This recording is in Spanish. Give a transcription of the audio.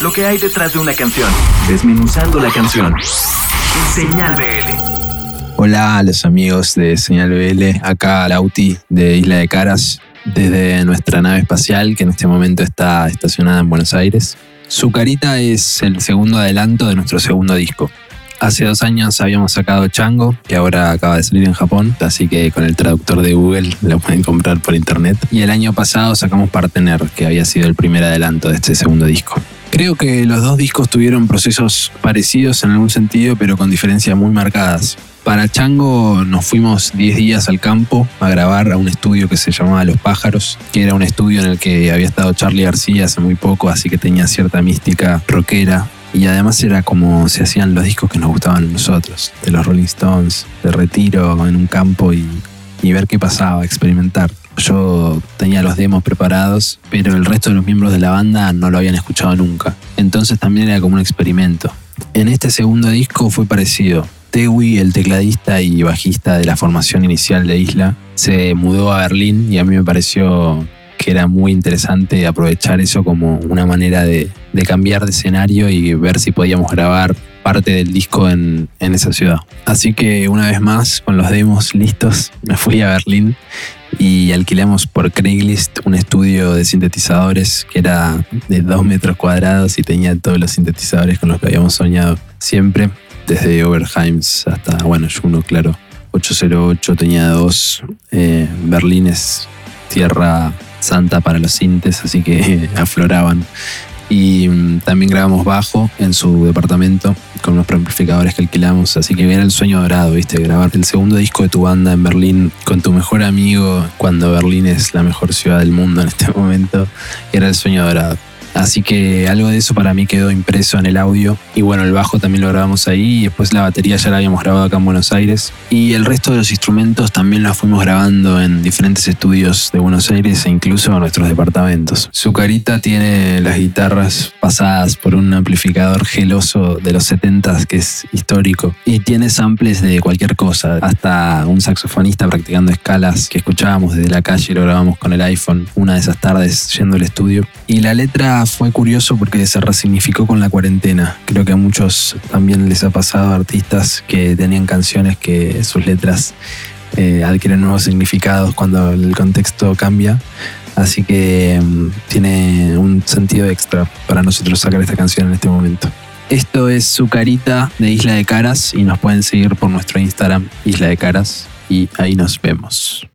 lo que hay detrás de una canción, desmenuzando la canción. Señal BL. Hola a los amigos de Señal BL, acá Lauti de Isla de Caras, desde nuestra nave espacial que en este momento está estacionada en Buenos Aires. Su carita es el segundo adelanto de nuestro segundo disco. Hace dos años habíamos sacado Chango, que ahora acaba de salir en Japón, así que con el traductor de Google lo pueden comprar por internet. Y el año pasado sacamos Partener, que había sido el primer adelanto de este segundo disco. Creo que los dos discos tuvieron procesos parecidos en algún sentido, pero con diferencias muy marcadas. Para Chango nos fuimos 10 días al campo a grabar a un estudio que se llamaba Los Pájaros, que era un estudio en el que había estado Charlie García hace muy poco, así que tenía cierta mística rockera y además era como se hacían los discos que nos gustaban a nosotros, de los Rolling Stones, de retiro en un campo y, ver qué pasaba, experimentar. Yo tenía los demos preparados, pero el resto de los miembros de la banda no lo habían escuchado nunca. Entonces también era como un experimento. En este segundo disco fue parecido. Tewi, el tecladista y bajista de la formación inicial de Isla, se mudó a Berlín y a mí me pareció que era muy interesante aprovechar eso como una manera de, cambiar de escenario y ver si podíamos grabar parte del disco en, esa ciudad. Así que una vez más, con los demos listos, me fui a Berlín y alquilamos por Craigslist un estudio de sintetizadores que era de dos metros cuadrados y tenía todos los sintetizadores con los que habíamos soñado siempre, desde Oberheims hasta, bueno, Juno, claro. 808 tenía dos, eh, Berlín es tierra santa para los sintes, así que afloraban. Y mm, también grabamos bajo en su departamento con unos amplificadores que alquilamos, así que era el sueño dorado, ¿viste? Grabar el segundo disco de tu banda en Berlín con tu mejor amigo, cuando Berlín es la mejor ciudad del mundo en este momento, era el sueño dorado. Así que algo de eso para mí quedó impreso en el audio. Y bueno, el bajo también lo grabamos ahí. Y después la batería ya la habíamos grabado acá en Buenos Aires. Y el resto de los instrumentos también los fuimos grabando en diferentes estudios de Buenos Aires e incluso en nuestros departamentos. Su carita tiene las guitarras pasadas por un amplificador geloso de los 70 que es histórico. Y tiene samples de cualquier cosa. Hasta un saxofonista practicando escalas que escuchábamos desde la calle y lo grabamos con el iPhone una de esas tardes yendo al estudio. Y la letra fue curioso porque se resignificó con la cuarentena. Creo que a muchos también les ha pasado artistas que tenían canciones que sus letras eh, adquieren nuevos significados cuando el contexto cambia. Así que mm, tiene un sentido extra para nosotros sacar esta canción en este momento. Esto es su carita de Isla de Caras y nos pueden seguir por nuestro Instagram Isla de Caras y ahí nos vemos.